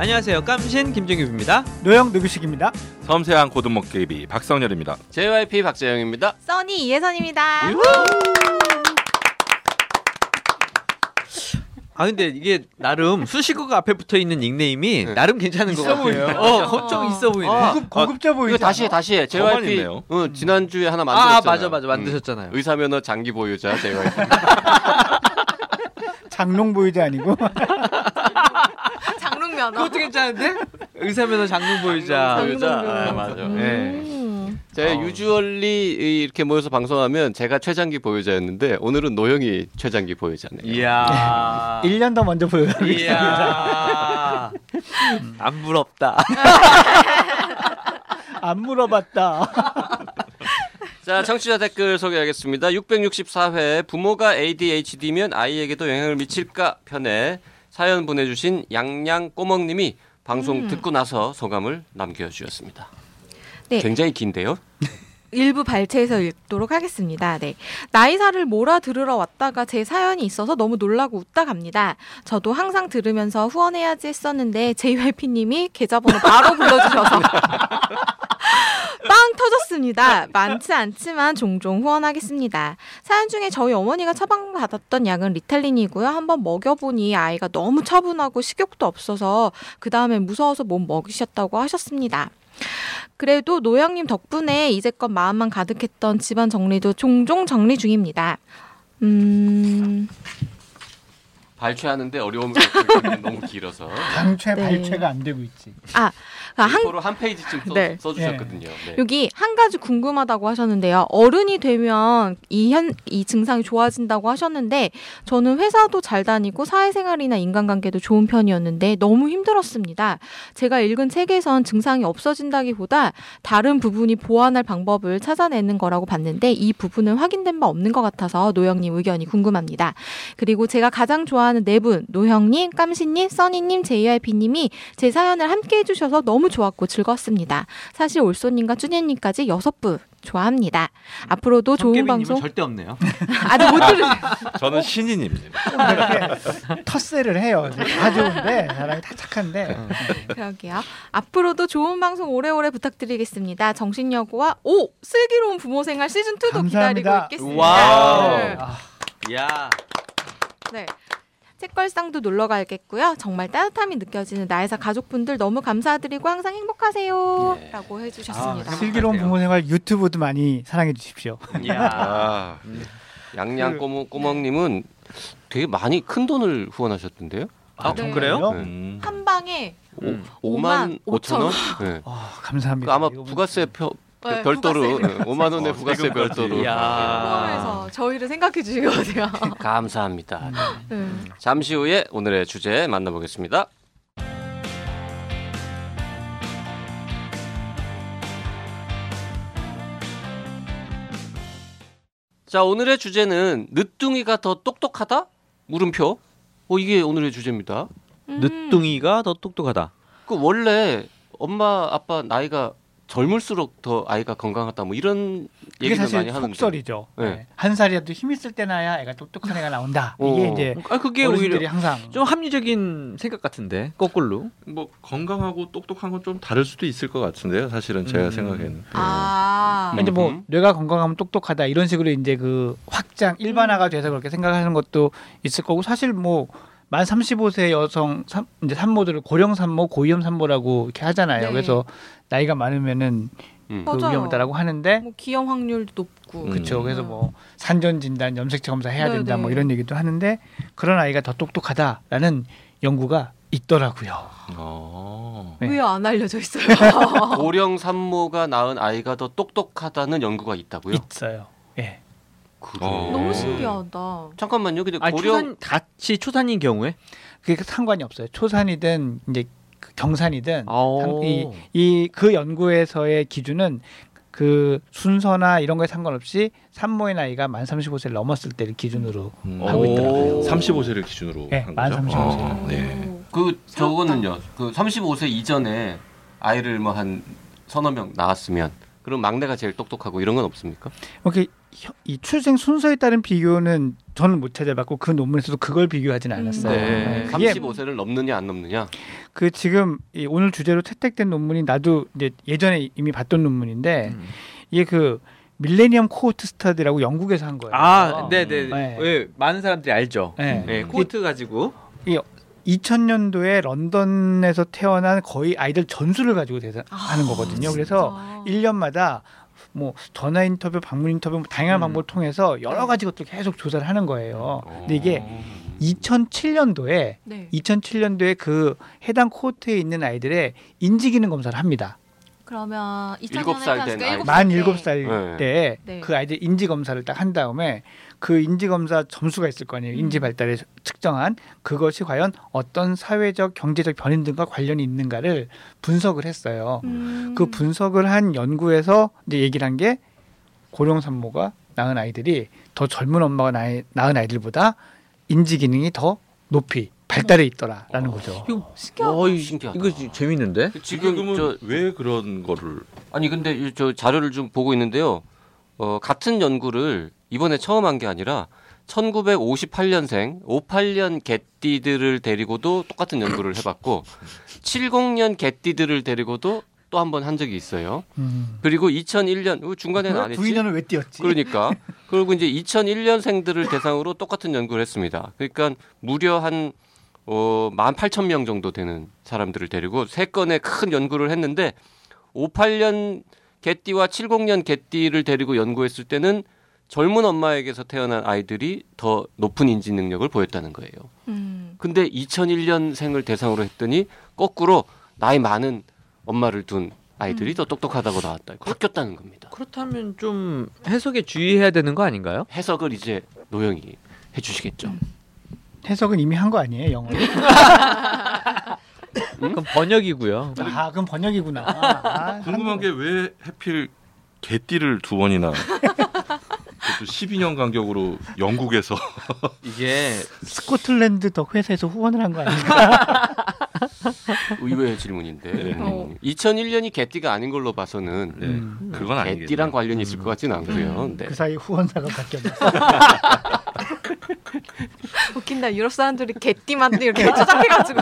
안녕하세요. 깜신 김정규입니다. 노영 누구식입니다. 섬세한 고등목개비 박성열입니다. JYP 박재영입니다. 써니 이혜선입니다. 아 근데 이게 나름 수식어가 앞에 붙어 있는 닉네임이 네. 나름 괜찮은 것 있어 같아요. 보이네. 어, 엄청 있어 보이네. 아, 고급, 고급져 보이지 이거 다시 해? 다시 해. JYP. 어, 지난주에 하나 만들었잖아요. 아 맞아 맞아 만드셨잖아요. 음, 의사 면허 장기 보유자 JYP. 장롱 보이지 아니고 면허. 그것도 괜찮은데? 의사면허 장군 보이자. 보유자. 아, 음. 맞아. 네. 제가 어. 유주얼리 이렇게 모여서 방송하면 제가 최장기 보유자였는데 오늘은 노영이 최장기 보유자네요. 이야. 1년 더 먼저 보여요. 이야. 안 부럽다. 안 물어봤다. 자, 청취자 댓글 소개하겠습니다. 664회 부모가 ADHD면 아이에게도 영향을 미칠까 편에 사연 보내주신 양양 꼬멍님이 방송 음. 듣고 나서 소감을 남겨주셨습니다. 네. 굉장히 긴데요. 일부 발췌해서 읽도록 하겠습니다. 네. 나이사를 몰아 들으러 왔다가 제 사연이 있어서 너무 놀라고 웃다 갑니다. 저도 항상 들으면서 후원해야지 했었는데 JYP님이 계좌번호 바로 불러주셔서 빵 터졌습니다. 많지 않지만 종종 후원하겠습니다. 사연 중에 저희 어머니가 처방받았던 약은 리탈린이고요. 한번 먹여보니 아이가 너무 차분하고 식욕도 없어서 그 다음에 무서워서 못 먹이셨다고 하셨습니다. 그래도 노영님 덕분에 이제껏 마음만 가득했던 집안 정리도 종종 정리 중입니다. 음, 발췌하는데 어려움이 너무 길어서 방채 네. 발췌가 안 되고 있지. 아, 한, 서로 한 페이지쯤 써, 네. 써주셨거든요. 네. 여기 한 가지 궁금하다고 하셨는데요. 어른이 되면 이 현, 이 증상이 좋아진다고 하셨는데, 저는 회사도 잘 다니고 사회생활이나 인간관계도 좋은 편이었는데, 너무 힘들었습니다. 제가 읽은 책에선 증상이 없어진다기보다 다른 부분이 보완할 방법을 찾아내는 거라고 봤는데, 이 부분은 확인된 바 없는 것 같아서 노영님 의견이 궁금합니다. 그리고 제가 가장 좋아하는 네 분, 노형님, 깜신님, 써니님, JYP님이 제 사연을 함께 해주셔서 너무 좋았고 즐거웠습니다. 사실 올소님과 쭈니님까지 여섯 분 좋아합니다. 앞으로도 좋은 방송 절대 없네요. 아직 못 들으세요. 저는 신인입니다. 이렇게 텃세를 해요. 다 좋은데 사람이 다 착한데 그러게요. 앞으로도 좋은 방송 오래오래 부탁드리겠습니다. 정신여고와 오 슬기로운 부모 생활 시즌 2도 감사합니다. 기다리고 있겠습니다. wow. 네. 아, 야. 네. 책걸상도 놀러 가겠고요. 정말 따뜻함이 느껴지는 나의사 가족분들 너무 감사드리고 항상 행복하세요. 예. 라고 아, 해주셨습니다. 슬기로운 부모생활 유튜브도 많이 사랑해 주십시오. 야. 아, 양양 그- 꼬멍, 꼬멍님은 되게 많이 큰 돈을 후원하셨던데요. 아, 네. 그래요? 네. 음. 한 방에 음. 5만 5천 원? 네. 아, 감사합니다. 그 아마 부가세 표, 네, 별도로 부가세. 5만 원의 어, 부가세. 별도로 이야. 포함해서 저희를 생각해 주시거든요. 감사합니다. 네. 잠시 후에 오늘의 주제 만나보겠습니다. 자, 오늘의 주제는 늦둥이가 더 똑똑하다? 물음표. 어, 이게 오늘의 주제입니다. 음. 늦둥이가 더 똑똑하다. 그 원래 엄마 아빠 나이가 젊을수록 더 아이가 건강하다 뭐 이런 이게 얘기를 많이 사실 하는데. 속설이죠. 네. 네. 한 살이라도 힘 있을 때나야 애가 똑똑한 애가 나온다. 어. 이게 이제 아 그게 오히려 항상 좀 합리적인 생각 같은데 거꾸로. 뭐 건강하고 똑똑한 건 좀 다를 수도 있을 것 같은데요. 사실은 제가 음. 생각에는. 아. 근데 뭐 음. 뇌가 건강하면 똑똑하다 이런 식으로 이제 그 확장 일반화가 돼서 그렇게 생각하는 것도 있을 거고 사실 뭐 만 35세 여성 삼, 이제 산모들을 고령 산모, 고위험 산모라고 이렇게 하잖아요. 네. 그래서 나이가 많으면은 음. 그 맞아요. 위험하다고 하는데 뭐 기형 확률도 높고. 음. 그렇죠. 그래서 음. 뭐 산전 진단, 염색체 검사 해야 네, 된다 뭐 네. 이런 얘기도 하는데 그런 아이가 더 똑똑하다라는 연구가 있더라고요. 어. 네. 왜안 알려져 있어요? 고령 산모가 낳은 아이가 더 똑똑하다는 연구가 있다고요? 있어요. 예. 그래. 어. 너무 신기하다. 잠깐만요. 근데 아 고령 초산 같이 초산인 경우에 그게 상관이 없어요. 초산이든 이제 그 경산이든 어. 이그 연구에서의 기준은 그 순서나 이런 거에 상관없이 산모의 나이가 만 35세를 넘었을 때를 기준으로 음. 하고 있더라고요. 35세를 기준으로 네, 한만 거죠. 35세. 어, 네. 그 저거는요. 그 35세 이전에 아이를 뭐 한 서너 명 낳았으면 그럼 막내가 제일 똑똑하고 이런 건 없습니까? 혀- 이 출생 순서에 따른 비교는 저는 못 찾아봤고 그 논문에서도 그걸 비교하진 않았어요. 네. 네. 그게 35세를 넘느냐 안 넘느냐? 그 지금 이 오늘 주제로 채택된 논문이 나도 이제 예전에 이미 봤던 논문인데 음. 이게 그 Millennium Cohort Study라고 영국에서 한 거예요. 아, 네네. 네. 왜 많은 사람들이 알죠. 네. 네, 코트 가지고 2000년도에 런던에서 태어난 거의 아이들 전수를 가지고 조사, 하는 거거든요. 그래서 1년마다 뭐 전화 인터뷰, 방문 인터뷰 뭐 다양한 음. 방법을 통해서 여러 가지 것들을 계속 조사를 하는 거예요. 근데 이게 어. 2007년도에 네. 2007년도에 그 해당 cohort에 있는 아이들의 인지 기능 검사를 합니다. 그러면 일곱 살된 아이. 만 네. 일곱 살 네. 때 네. 그 아이들 인지 검사를 딱 한 다음에 그 인지 검사 점수가 있을 거 아니에요. 음. 인지 발달에 측정한 그것이 과연 어떤 사회적 경제적 변인 등과 관련이 있는가를 분석을 했어요. 음. 그 분석을 한 연구에서 이제 얘기를 한 게 고령 산모가 낳은 아이들이 더 젊은 엄마가 낳- 낳은 아이들보다 인지 기능이 더 높이 발달해 있더라라는 거죠. 이거 신기하다. 어, 이- 신기하다. 이거 지- 재밌는데? 지금 지금은 저왜 그런 거를 아니 근데 이- 저 자료를 좀 보고 있는데요. 어, 같은 연구를 이번에 처음 한 게 아니라 1958년생 58년 개띠들을 데리고도 똑같은 연구를 해봤고 70년 개띠들을 데리고도 또 한 번 한 적이 있어요. 음. 그리고 2001년 어, 중간에는 안 했지. 부인년은 왜 띄었지? 그러니까 그리고 이제 2001년생들을 대상으로 똑같은 연구를 했습니다. 그러니까 무려 한 어, 18,000명 정도 되는 사람들을 데리고 세 건의 큰 연구를 했는데 58년 개띠와 70년 개띠를 데리고 연구했을 때는 젊은 엄마에게서 태어난 아이들이 더 높은 인지 능력을 보였다는 거예요. 음. 근데 2001년생을 대상으로 했더니 거꾸로 나이 많은 엄마를 둔 아이들이 더 똑똑하다고 나왔다. 바뀌었다는 겁니다. 그렇다면 좀 해석에 주의해야 되는 거 아닌가요? 해석을 이제 노영이 해주시겠죠. 해석은 이미 한 거 아니에요, 영어로? 그럼 번역이고요. 아, 그럼 번역이구나. 아, 궁금한 게 왜 해필 개띠를 두 번이나 12년 간격으로 영국에서 이게 스코틀랜드 덕 회사에서 후원을 한 거 아닌가? 의외의 질문인데 네. 어. 2001년이 개띠가 아닌 걸로 봐서는 네, 음. 그건 아니겠네요. 개띠랑 관련이 있을 것 같지는 않고요. 음. 네. 그 사이 후원사가 바뀌었네. 웃긴다. 유럽 사람들이 개띠만 이렇게 추적해가지고.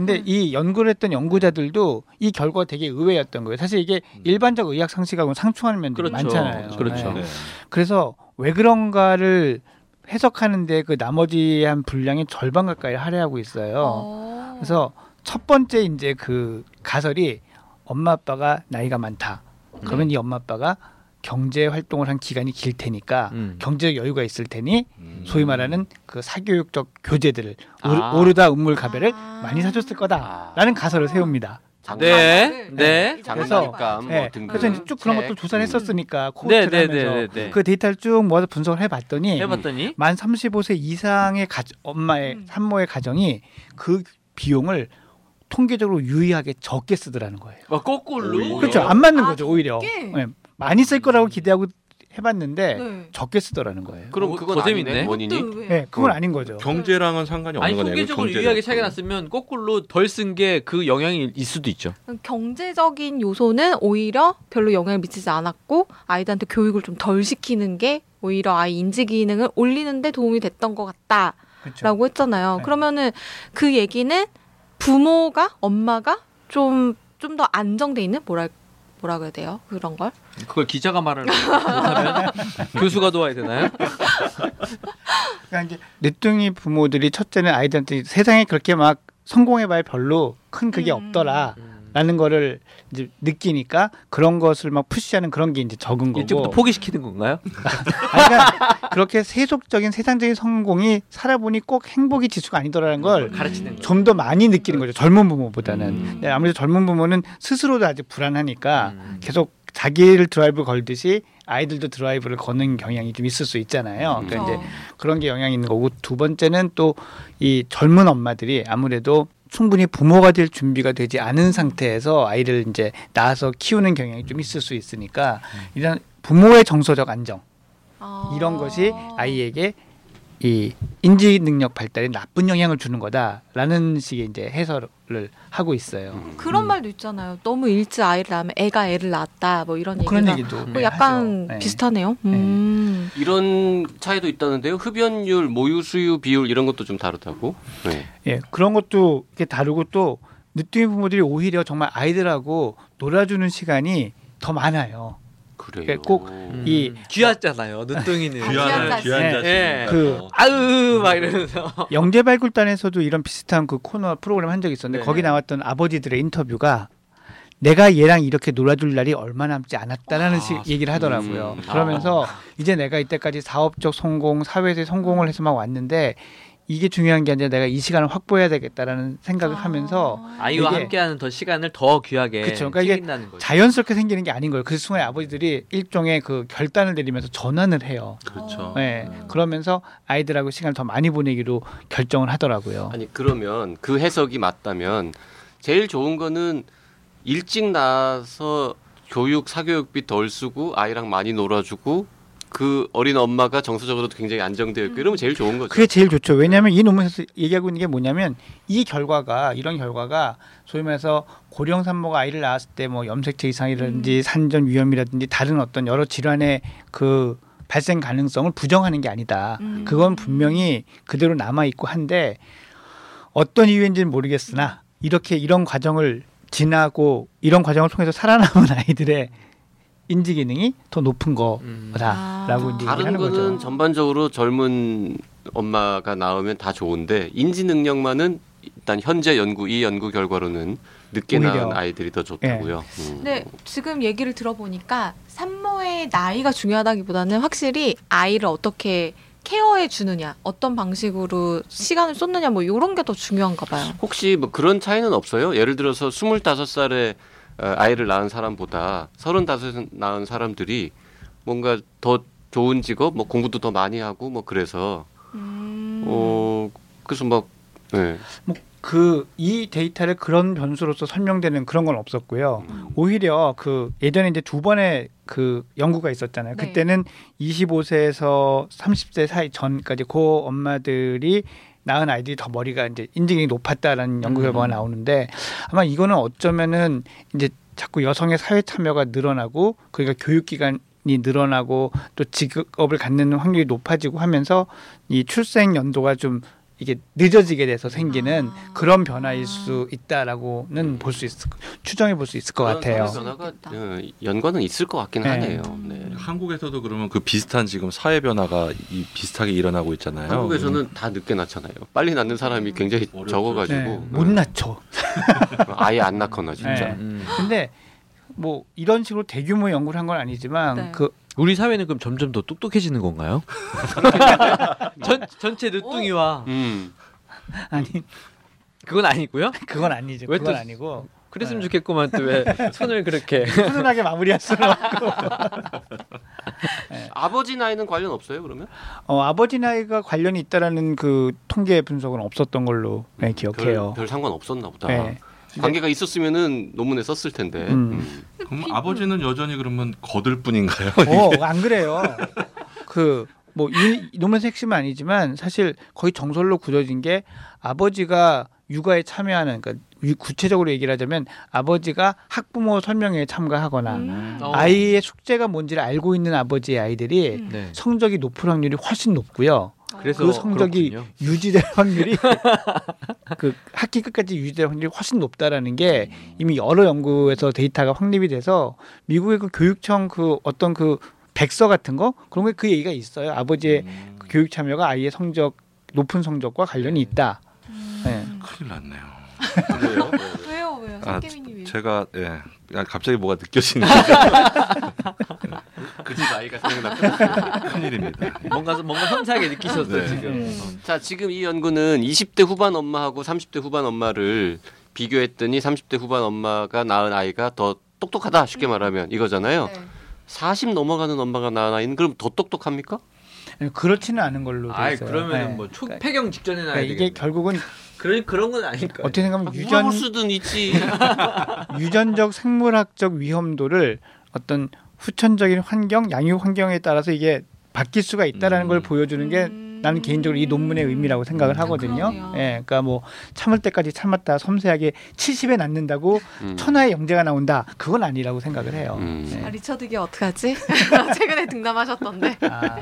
근데 이 연구를 했던 연구자들도 이 결과가 되게 의외였던 거예요. 사실 이게 일반적 의학 상식하고는 상충하는 면들이 그렇죠. 많잖아요. 그렇죠. 네. 네. 그래서 왜 그런가를 해석하는데 그 나머지 한 분량의 절반 가까이 할애하고 있어요. 어. 그래서 첫 번째 이제 그 가설이 엄마 아빠가 나이가 많다. 그러면 이 엄마 아빠가 경제 활동을 한 기간이 길 테니까 음. 경제적 여유가 있을 테니 음. 소위 말하는 그 사교육적 교재들을 아. 오르, 다 운물 가배를 아. 많이 사줬을 거다라는 가설을 세웁니다. 네, 네. 장난감 뭐 네. 등등. 그래서 이제 쭉 그런 책. 것도 조사를 했었으니까 네, 코호트를 네, 네, 하면서 네, 네. 그 데이터를 쭉 모아서 분석을 해봤더니 해봤더니 만 35세 이상의 가, 엄마의 음. 산모의 가정이 그 비용을 통계적으로 유의하게 적게 쓰더라는 거예요. 막 거꾸로. 그렇죠. 안 맞는 아, 거죠 오히려. 네, 많이 쓸 거라고 기대하고 해봤는데 네. 적게 쓰더라는 거예요. 그럼 어, 그건 더 재밌네. 원인이. 네, 그건 어. 아닌 거죠. 경제랑은 상관이 없는 아니 거네요. 통계적으로. 유의하게 차이가 났으면 거꾸로 덜 쓴 게 그 영향이 있을 수도 있죠. 경제적인 요소는 오히려 별로 영향을 미치지 않았고 아이들한테 교육을 좀 덜 시키는 게 오히려 아이 인지 기능을 올리는데 도움이 됐던 것 같다라고 그렇죠. 했잖아요. 네. 그러면은 그 얘기는 부모가 엄마가 좀 좀 더 안정돼 있는 뭐라 뭐라고 해야 돼요? 그런 걸? 그걸 기자가 말을 못하면 교수가 도와야 되나요? 그러니까 이제 늦둥이 부모들이 첫째는 아이들한테 세상에 그렇게 막 성공해봐야 별로 큰 그게 음. 없더라. 라는 거를 이제 느끼니까 그런 것을 막 푸시하는 그런 게 이제 적은 거고. 일찍부터 포기시키는 건가요? 아니, 그러니까 그렇게 세속적인 세상적인 성공이 살아보니 꼭 행복의 지수가 아니더라는 걸 가르치는 거. 좀더 많이 느끼는 거죠. 젊은 부모보다는. 음. 네, 아무래도 젊은 부모는 스스로도 아직 불안하니까 음. 계속 자기를 드라이브 걸듯이 아이들도 드라이브를 거는 경향이 좀 있을 수 있잖아요. 그러니까. 이제 그런 게 영향이 있는 거고 두 번째는 또 이 젊은 엄마들이 아무래도 충분히 부모가 될 준비가 되지 않은 상태에서 아이를 이제 낳아서 키우는 경향이 좀 있을 수 있으니까 이런 부모의 정서적 안정 아. 이런 것이 아이에게 이 인지 능력 발달에 나쁜 영향을 주는 거다라는 식의 이제 해설을 하고 있어요. 음. 그런 음. 말도 있잖아요. 너무 일찍 아이를 낳으면 애가 애를 낳았다. 뭐 이런 뭐 얘기가 그런 얘기도 뭐 네, 약간 하죠. 네. 비슷하네요. 음. 이런 차이도 있다는데요. 흡연율, 모유 수유 비율 이런 것도 좀 다르다고. 네. 예, 그런 것도 이렇게 다르고 또 늦둥이 부모들이 오히려 정말 아이들하고 놀아주는 시간이 더 많아요. 그래요. 꼭 음. 이- 귀하잖아요. 늦둥이는. 귀한 자식. 귀한 네. 자식. 예. 그 아으 막 이러면서. 영재 발굴단에서도 이런 비슷한 그 코너 프로그램 한 적이 있었는데 네. 거기 나왔던 아버지들의 인터뷰가 내가 얘랑 이렇게 놀아줄 날이 얼마 남지 않았다라는 아, 식 얘기를 하더라고요. 음. 그러면서 이제 내가 이때까지 사업적 성공, 사회에서 성공을 해서 막 왔는데 이게 중요한 게 아니라 내가 이 시간을 확보해야 되겠다라는 생각을 하면서 아이와 이게- 함께하는 더 시간을 더 귀하게 그쵸. 그러니까 이게 거죠. 자연스럽게 생기는 게 아닌 거예요. 그 순간에 아버지들이 일종의 그 결단을 내리면서 전환을 해요. 그렇죠. 네. 그러면서 아이들하고 시간을 더 많이 보내기로 결정을 하더라고요. 아니 그러면 그 해석이 맞다면 제일 좋은 거는 일찍 나서 교육 사교육비 덜 쓰고 아이랑 많이 놀아주고 그 어린 엄마가 정서적으로도 굉장히 안정되어 있고 이러면 제일 좋은 거죠. 그게 제일 좋죠. 왜냐하면 이 논문에서 얘기하고 있는 게 뭐냐면 이 결과가 이런 결과가 소위 말해서 고령 산모가 아이를 낳았을 때 뭐 염색체 이상이라든지 산전 위험이라든지 다른 어떤 여러 질환의 그 발생 가능성을 부정하는 게 아니다. 음. 그건 분명히 그대로 남아 있고 한데 어떤 이유인지는 모르겠으나 이렇게 이런 과정을 지나고 이런 과정을 통해서 살아남은 아이들의 인지 기능이 더 높은 음. 거다라고 아. 이제 다른 얘기하는 거는 거죠. 전반적으로 젊은 엄마가 낳으면 다 좋은데 인지 능력만은 일단 현재 연구 이 연구 결과로는 늦게 오히려. 낳은 아이들이 더 좋다고요. 음. 네, 지금 얘기를 들어보니까 산모의 나이가 중요하다기보다는 확실히 아이를 어떻게 케어해 주느냐, 어떤 방식으로 시간을 쏟느냐, 뭐 이런 게 더 중요한가 봐요. 혹시 뭐 그런 차이는 없어요? 예를 들어서 25살에 어, 아이를 낳은 사람보다 35에 낳은 사람들이 뭔가 더 좋은 직업, 뭐 공부도 더 많이 하고 뭐 그래서 음. 어 그래서 막 네. 그이 데이터를 그런 변수로서 설명되는 그런 건 없었고요. 음. 오히려 그 예전에 이제 두 번의 그 연구가 있었잖아요. 네. 그때는 25세에서 30세 사이 전까지 고 엄마들이 낳은 아이들이 더 머리가 이제 인지능이 높았다라는 연구 결과가 음. 나오는데 아마 이거는 어쩌면은 이제 자꾸 여성의 사회 참여가 늘어나고 그러니까 교육 기간 이 늘어나고 또 직업을 갖는 확률이 높아지고 하면서 이 출생 연도가 좀 이게 늦어지게 돼서 생기는 아. 그런 변화일 수 있다라고는 볼 수 있을 추정해 볼 수 있을 것 같아요. 변화가. 어, 연관은 있을 것 같긴 네. 하네요. 네. 한국에서도 그러면 그 비슷한 지금 사회 변화가 이 비슷하게 일어나고 있잖아요. 한국에서는 다 늦게 낳잖아요. 빨리 낳는 사람이 굉장히 어렵죠. 적어가지고 네, 못 낳죠. 아예 안 낳거나 진짜. 네. 음. 근데 뭐 이런 식으로 대규모 연구를 한 건 아니지만 네. 그 우리 사회는 그럼 점점 더 똑똑해지는 건가요? 전 전체 늦둥이와 음. 아니 그건 아니고요. 그건 아니죠. 왜 그건 또- 아니고 그랬으면 네. 좋겠구만 또 왜 손을 그렇게 훈훈하게 마무리할 수는 없고 아버지 나이는 관련 없어요 그러면? 어, 아버지 나이가 관련이 있다라는 그 통계 분석은 없었던 걸로 네, 기억해요. 별, 별 상관 없었나 보다. 네. 관계가 있었으면은 논문에 썼을 텐데. 음. 음. 그럼 아버지는 여전히 그러면 거들 뿐인가요? 어, 안 그래요. 그, 뭐, 이 논문 핵심은 아니지만 사실 거의 정설로 굳어진 게 아버지가 육아에 참여하는, 그러니까 유- 구체적으로 얘기를 하자면 아버지가 학부모 설명회에 참가하거나 음. 어. 아이의 숙제가 뭔지를 알고 있는 아버지의 아이들이 음. 네. 성적이 높을 확률이 훨씬 높고요. 그래서 그 성적이 그렇군요. 유지될 확률이 그 학기 끝까지 유지될 확률이 훨씬 높다라는 게 이미 여러 연구에서 데이터가 확립이 돼서 미국의 그 교육청 그 어떤 그 백서 같은 거 그런 게 그 얘기가 있어요. 아버지의 음, 그 교육 참여가 아이의 성적 높은 성적과 관련이 있다. 네. 큰일 났네요. 왜요? 아, 제가 예, 아, 갑자기 뭐가 느껴지는 그집 아이가 생각났고. 큰일입니다. 뭔가 뭔가 섬세하게 느끼셨어 네. 지금. 음. 자 지금 이 연구는 20대 후반 엄마하고 30대 후반 엄마를 비교했더니 30대 후반 엄마가 낳은 아이가 더 똑똑하다 쉽게 말하면 이거잖아요. 네. 40 넘어가는 엄마가 낳은 아이는 그럼 더 똑똑합니까? 그렇지는 않은 걸로 돼 있어요. 그러면은 네. 뭐 그러니까 초폐경 직전에 나야 그러니까 이게 되겠네. 결국은 그런 그런 건 아닐까요? 어떻게 생각하면 아, 유전 수든 있지. 유전적 생물학적 위험도를 어떤 후천적인 환경, 양육 환경에 따라서 이게 바뀔 수가 있다라는 음. 걸 보여주는 게 음. 나는 개인적으로 이 논문의 의미라고 생각을 하거든요. 그러네요. 예, 그러니까 뭐 참을 때까지 참았다 섬세하게 70에 낳는다고 음. 천하의 영재가 나온다. 그건 아니라고 생각을 해요. 음. 아, 리처드 기 어떡하지? 최근에 등남하셨던데. 아,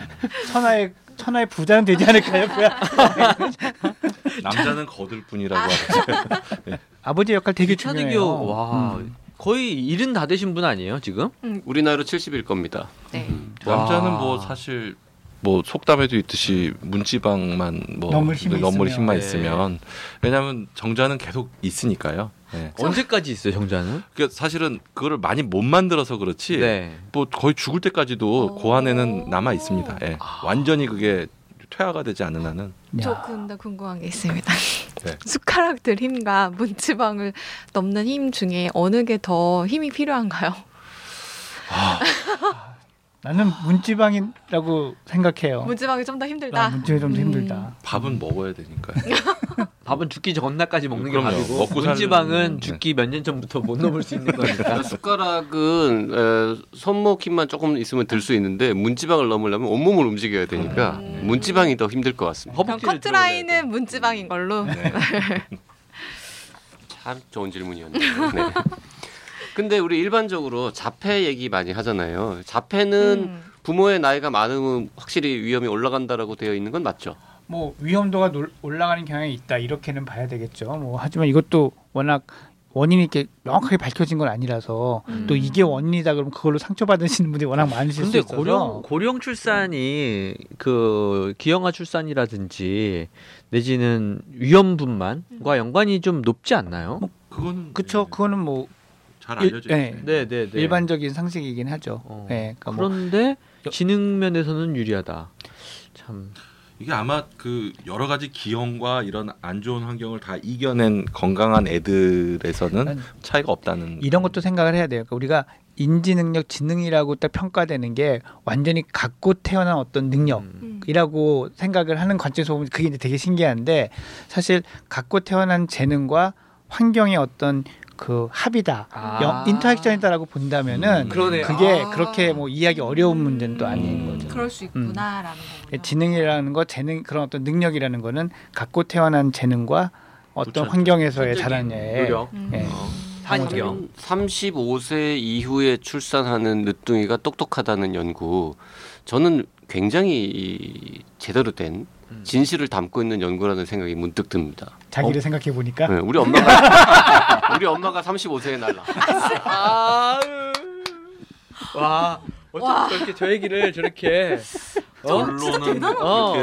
천하의 천하의 부자는 되지 않을까요? 남자는 거들 뿐이라고 하죠. 아버지 역할 되게 중요해요. 교 와. 음. 거의 일은 다 되신 분 아니에요, 지금? 우리 나이로 70일 겁니다. 네. 남자는 와. 뭐 사실 뭐 속담에도 있듯이 문지방만 뭐 넘을 힘이 넘을 있으면. 힘만 네. 있으면 왜냐하면 정자는 계속 있으니까요. 네. 언제까지 있어요, 정자는? 그 사실은 그거를 많이 못 만들어서 그렇지 네. 뭐 거의 죽을 때까지도 오. 고 안에는 남아 있습니다. 예. 아. 완전히 그게 퇴화가 되지 않는 한은 저 야. 근데 궁금한 게 있습니다. 네. 숟가락들 힘과 문지방을 넘는 힘 중에 어느 게 더 힘이 필요한가요? 나는 문지방이라고 생각해요. 문지방이 좀더나 힘들다. 문지방이 좀더 음. 힘들다. 밥은 먹어야 되니까요. 밥은 죽기 전날까지 먹는 게. 밥이고 먹고 문지방은 사는- 죽기 몇 년 전부터 못 넘을 수 있는 거니까. 숟가락은 에, 손목 힘만 조금 있으면 들 수 있는데 문지방을 넘으려면 온몸을 움직여야 되니까 음. 문지방이 더 힘들 것 같습니다. 그럼 커트라인은 문지방인 걸로. 네. 참 좋은 질문이었네요. 네. 근데 우리 일반적으로 자폐 얘기 많이 하잖아요. 자폐는 음. 부모의 나이가 많으면 확실히 위험이 올라간다라고 되어 있는 건 맞죠? 뭐 위험도가 놀- 올라가는 경향이 있다 이렇게는 봐야 되겠죠. 뭐 하지만 이것도 워낙 원인이 이렇게 명확하게 밝혀진 건 아니라서 음. 또 이게 원인이다 그러면 그걸로 상처받으시는 분들이 워낙 많으실 근데 수 있어서 고령 고령 출산이 그 기형아 출산이라든지 내지는 위험분만과 연관이 좀 높지 않나요? 그거는 그쵸 예, 그거는 뭐 잘 일- 알려져 네. 있어요. 네, 네, 네. 일반적인 상식이긴 하죠. 어. 네, 그러니까 뭐 그런데 여- 지능 면에서는 유리하다. 참. 이게 아마 그 여러 가지 기형과 이런 안 좋은 환경을 다 이겨낸 건강한 애들에서는 난 차이가 없다는 이런 것도 생각을 해야 돼요. 그러니까 우리가 인지 능력, 지능이라고 딱 평가되는 게 완전히 갖고 태어난 어떤 능력. 음. 음. 이라고 생각을 하는 관점에서 보면 그게 이제 되게 신기한데 사실 갖고 태어난 재능과 환경의 어떤 그 합이다, 아. 영- 인터액션이다라고 본다면은 음. 그게 아. 그렇게 뭐 이해하기 어려운 문제는 또 아닌 음. 거죠. 그럴 수 있구나라는 거군요. 지능이라는 거, 재능 그런 어떤 능력이라는 거는 갖고 태어난 재능과 어떤 그렇죠. 환경에서의 자라냐의 노력, 음. 예. 환경. 35세 이후에 출산하는 늦둥이가 똑똑하다는 연구. 저는 굉장히 이 제대로 된 음. 진실을 담고 있는 연구라는 생각이 문득 듭니다. 자기를 생각해 보니까 네, 우리 엄마가 우리 엄마가 35세에 날라. 와. 어쩜 저렇게 저 얘기를 저렇게 어? 결론은 어.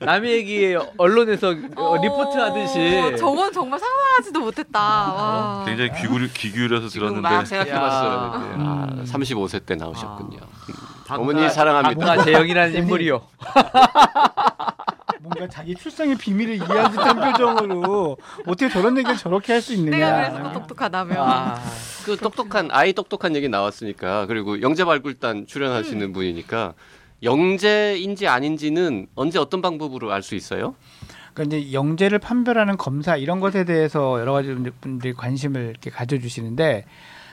남의 얘기 언론에서 어, 리포트 하듯이 어, 저건 정말 상상하지도 못했다. 와. 굉장히 귀, 기울여- 귀 기울여서 들었는데 막 생각해봤어요. 야. 네. 아, 음. 35세 때 나오셨군요. 음. 방가- 어머니 사랑합니다. 방가 재영이라는 인물이요. 뭔가 자기 출생의 비밀을 이해한 듯한 표정으로 어떻게 저런 얘기를 저렇게 할 수 있느냐. 내가 그래서 더 똑똑하다며. 아. 그 똑똑한 아이 똑똑한 얘기 나왔으니까 그리고 영재발굴단 출연하시는 분이니까 영재인지 아닌지는 언제 어떤 방법으로 알 수 있어요? 그러니까 이제 영재를 판별하는 검사 이런 것에 대해서 여러 가지 분들이 관심을 이렇게 가져주시는데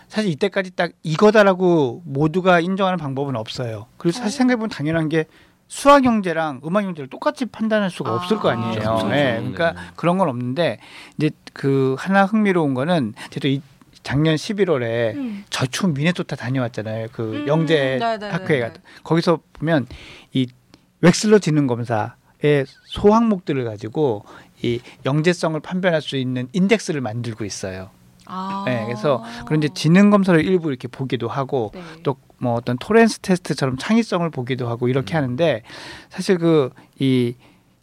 사실 이때까지 딱 이거다라고 모두가 인정하는 방법은 없어요. 그리고 사실 생각해보면 당연한 게 수학 영재랑 음악 영재를 똑같이 판단할 수가 아, 없을 거 아니에요. 예, 그렇죠. 그러니까 네. 그런 건 없는데 이제 그 하나 흥미로운 거는 제가 이 작년 11월에 음. 저축 미네소타 다녀왔잖아요. 그 음, 영재 네네네네. 학회에 갔 거기서 보면 이 웩슬러 지능 검사의 소항목들을 가지고 이 영재성을 판별할 수 있는 인덱스를 만들고 있어요. 아. 네, 그래서 그런 이제 지능 검사를 일부 이렇게 보기도 하고 네. 또 뭐 어떤 토렌스 테스트처럼 창의성을 보기도 하고 이렇게 하는데 사실 그 이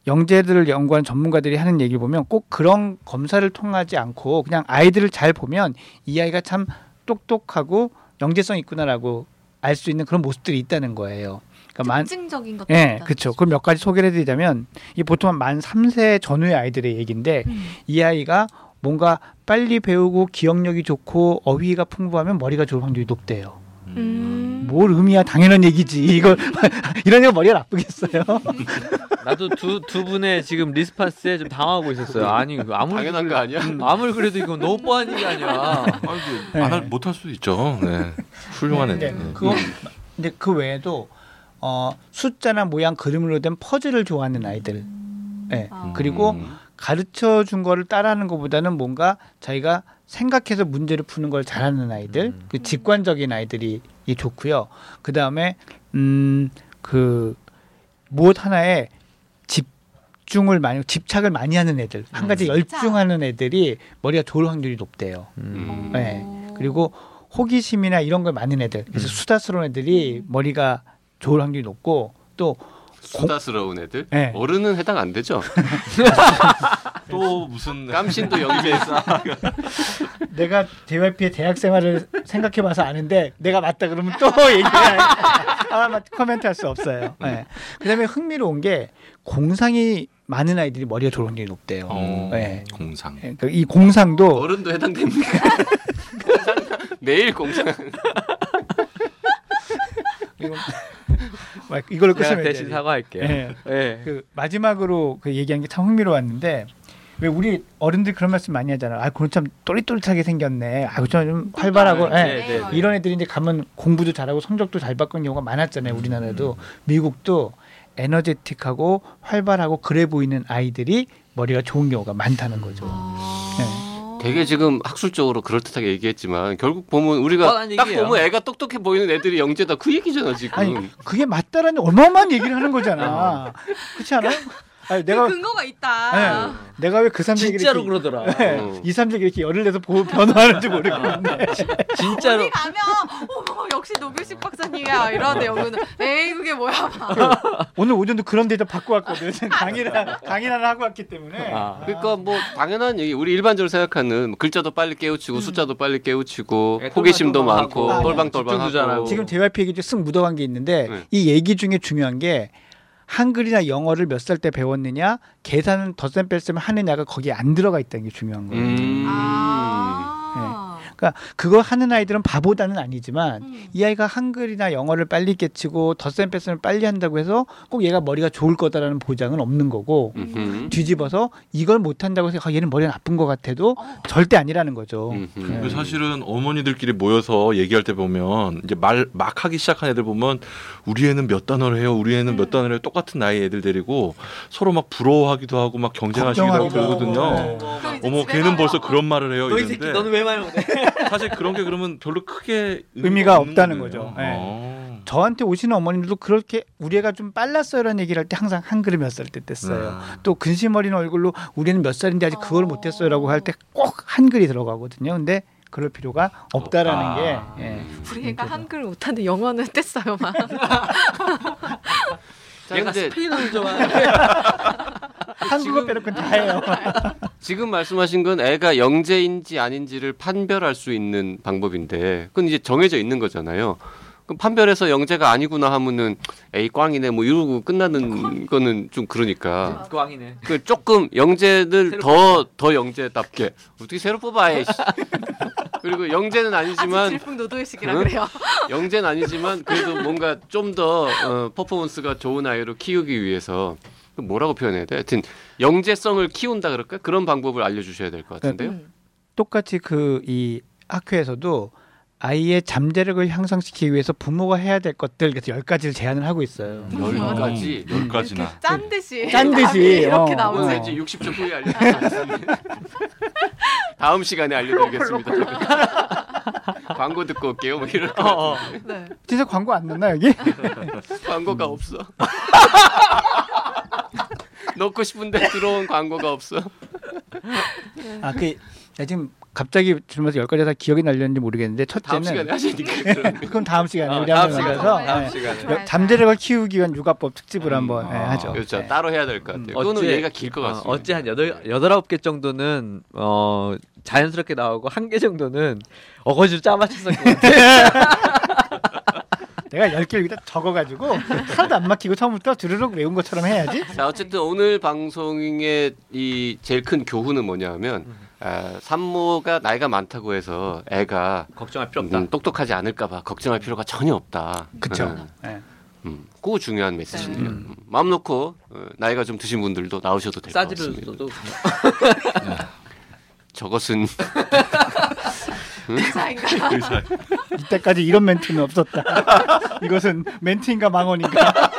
영재들을 연구하는 전문가들이 하는 얘기를 보면 꼭 그런 검사를 통하지 않고 그냥 아이들을 잘 보면 이 아이가 참 똑똑하고 영재성 있구나라고 알 수 있는 그런 모습들이 있다는 거예요. 그러니까 만 특징적인 것도 예. 그렇죠. 그럼 몇 가지 소개를 해드리자면 이 보통 만 3세 전후의 아이들의 얘기인데 음. 이 아이가 뭔가 빨리 배우고 기억력이 좋고 어휘가 풍부하면 머리가 좋을 확률이 높대요. 음. 뭘 의미야 당연한 얘기지 이거 이런 거 머리가 나쁘겠어요. 나도 두 두 분의 지금 리스판스에 좀 당하고 있었어요. 아니 그 아무리 당연한 거 아니야? 음, 아무리 그래도 이건 너무 뻔한 얘기 아니야. 네. 안할 못할 수도 있죠. 네. 훌륭한 애들. 네, 그거 근데 그 외에도 어, 숫자나 모양 그림으로 된 퍼즐을 좋아하는 아이들. 네. 아. 그리고 음. 가르쳐 준 거를 따라하는 것보다는 뭔가 자기가 생각해서 문제를 푸는 걸 잘하는 아이들, 음. 그 직관적인 아이들이 이 좋고요. 그 다음에 음그 무엇 하나에 집중을 많이 집착을 많이 하는 애들, 한 가지 열중하는 애들이 머리가 좋을 확률이 높대요. 음. 네. 그리고 호기심이나 이런 걸 많은 애들, 그래서 수다스러운 애들이 머리가 좋을 확률이 높고 또 수다스러운 애들. 네. 어른은 해당 안 되죠. 또 무슨 깜신도 영재에서 내가 JYP의 대학 생활을 생각해봐서 아는데 내가 맞다 그러면 또 얘기해. 아, 맞, 코멘트 할 수 없어요. 네. 그다음에 흥미로운 게 공상이 많은 아이들이 머리가 좋을 확률이 높대요. 어, 네. 공상. 그러니까 이 공상도 어른도 해당됩니까? 공상, 매일 공상. 이걸로 끝이면 대신 사과할게요. 네. 네. 그 마지막으로 그 얘기한 게 참 흥미로웠는데 왜 우리 어른들 그런 말씀 많이 하잖아. 아, 그건 참 또릿또릿하게 생겼네. 아, 그건 좀 활발하고. 네, 예. 네, 네. 이런 애들이 이제 가면 공부도 잘하고 성적도 잘 받는 경우가 많았잖아요. 우리나라도 미국도 에너제틱하고 활발하고 그래 보이는 아이들이 머리가 좋은 경우가 많다는 거죠. 아. 되게 지금 학술적으로 그럴듯하게 얘기했지만 결국 보면 우리가 딱 얘기예요. 보면 애가 똑똑해 보이는 애들이 영재다 그 얘기잖아 지금. 아니 그게 맞다라는 어마어마한 얘기를 하는 거잖아. 그렇지 않아요? 아니 내가 근거가 있다. 네. 내가 왜 그 삼색이 진짜로 이렇게 그러더라. 어. 이 삼색이 이렇게 열을 내서 보- 변화하는지 모르겠는데 진짜로 어디 가면 어머 역시 노규식 박사님이야 이러는데 여기는 에이 그게 뭐야 오늘 오전도 그런 데서 받고 왔거든. 강의를 강의를 하고 왔기 때문에. 아. 그러니까 뭐 당연한 얘기. 우리 일반적으로 생각하는 글자도 빨리 깨우치고 숫자도 빨리 깨우치고 예, 호기심도 많고 아, 똘방똘방하고 집중도 잘하고. 지금 JYP 얘기 쓱 묻어간 게 있는데 네. 이 얘기 중에 중요한 게 한글이나 영어를 몇 살 때 배웠느냐, 계산은 덧셈 뺄셈 하느냐가 거기에 안 들어가 있다는 게 중요한 거예요. 음. 아. 그러니까 그거 하는 아이들은 바보다는 아니지만 음. 이 아이가 한글이나 영어를 빨리 깨치고 덧셈 뺄셈을 빨리 한다고 해서 꼭 얘가 머리가 좋을 거다라는 보장은 없는 거고 음흠. 뒤집어서 이걸 못 한다고 해서 아, 얘는 머리가 나쁜 것 같아도 절대 아니라는 거죠. 네. 그 사실은 어머니들끼리 모여서 얘기할 때 보면 이제 말 막 하기 시작한 애들 보면 우리 애는 몇 단어를 해요, 우리 애는 몇 단어를 해요. 똑같은 나이 애들 데리고 서로 막 부러워하기도 하고 막 경쟁하시기도 하고 그러거든요. 이제 어머 걔는 벌써 그런 말을 해요. 너희 새끼 너는 왜말 못해? 사실 그런 게 그러면 별로 크게 의미가 없다는. 거죠. 네. 어. 저한테 오시는 어머님들도 그렇게 우리 애가 좀 빨랐어요 라는 얘기를 할 때 항상 한글을 몇 살 때 뗐어요. 네. 또 근심 어린 얼굴로 우리는 몇 살인데 아직 그걸 못했어요 라고 할 때 꼭 한글이 들어가거든요. 근데 그럴 필요가 없다라는 아. 게 예. 우리 애가 한글 못하는데 영어는 뗐어요 막. 자, 얘가 근데 스페인어를 좋아하는데 한국어 빼놓고 다 해요. 지금 말씀하신 건 애가 영재인지 아닌지를 판별할 수 있는 방법인데 그건 이제 정해져 있는 거잖아요. 그럼 판별해서 영재가 아니구나 하면은 에이 꽝이네 뭐 이러고 끝나는 거는 좀 그러니까 꽝이네. 그 조금 영재를 더더 영재답게 어떻게 새로 뽑아 해. 씨. 그리고 영재는 아니지만 질풍노도의식이라 응? 그래요. 영재는 아니지만 그래도 뭔가 좀더 어, 퍼포먼스가 좋은 아이로 키우기 위해서 그 뭐라고 표현해야 돼? 하여튼 영재성을 키운다 그럴까? 그런 방법을 알려주셔야 될 것 같은데요. 음. 똑같이 그 이 학교에서도 아이의 잠재력을 향상시키기 위해서 부모가 해야 될 것들 그래서 열 가지를 제안을 하고 있어요. 열 가지. 열 가지나. 이렇게 짠 듯이 짠 듯이, 답이 이렇게 어. 그건 나오지. 왠지 60초 후에 알려드리겠습니다. 다음 시간에 알려드리겠습니다. 광고 듣고 올게요. 뭐것 어, 어. 네. 진짜 광고 안 났나 여기? 광고가 없어. 넣고 싶은데 들어온 광고가 없어. 아, 그 나 지금 갑자기 질문에서 열 가지 다 기억이 날렸는지 모르겠는데 다음 시간에 첫째는 하시니까. 그러면. 그건 다음 시간에 어, 우리 다음 한번 시간에. 가서 다음 예. 시간에. 좋아요, 잠재력을 키우기 위한 육아법 특집을 음. 한번 예, 아, 하죠. 그렇죠. 예. 따로 해야 될 것 같아요. 그거는 어째- 얘기가 길 것 같습니다. 어, 어째 한 여덟 여덟 아홉 개 정도는 어 자연스럽게 나오고 한 개 정도는 어거지로 짜맞췄을 것 같아. 내가 열 개를 여기다 적어가지고 하나도 안 막히고 처음부터 주르륵 외운 것처럼 해야지. 자 어쨌든 오늘 방송의 이 제일 큰 교훈은 뭐냐면 아, 산모가 나이가 많다고 해서 애가 걱정할 필요 없다. 음, 똑똑하지 않을까 봐 걱정할 필요가 전혀 없다. 그쵸. 음, 네. 음, 그거 중요한 메시지네요. 음. 음, 마음 놓고 어, 나이가 좀 드신 분들도 나오셔도 될 것 같습니다. 써도 저것은 의사인가? 의사. 이때까지 이런 멘트는 없었다. 이것은 멘트인가 망언인가?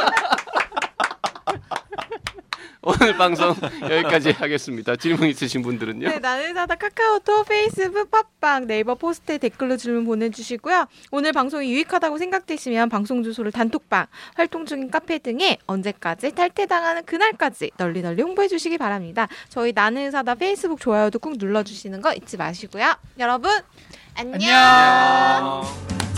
오늘 방송 여기까지 하겠습니다. 질문 있으신 분들은요. 네, 나는 의사다 카카오톡, 페이스북, 팟빵, 네이버 포스트에 댓글로 질문 보내주시고요. 오늘 방송이 유익하다고 생각되시면 방송 주소를 단톡방, 활동 중인 카페 등에 언제까지 탈퇴당하는 그날까지 널리 널리 홍보해 주시기 바랍니다. 저희 나는 의사다 페이스북 좋아요도 꾹 눌러주시는 거 잊지 마시고요. 여러분 안녕. 안녕.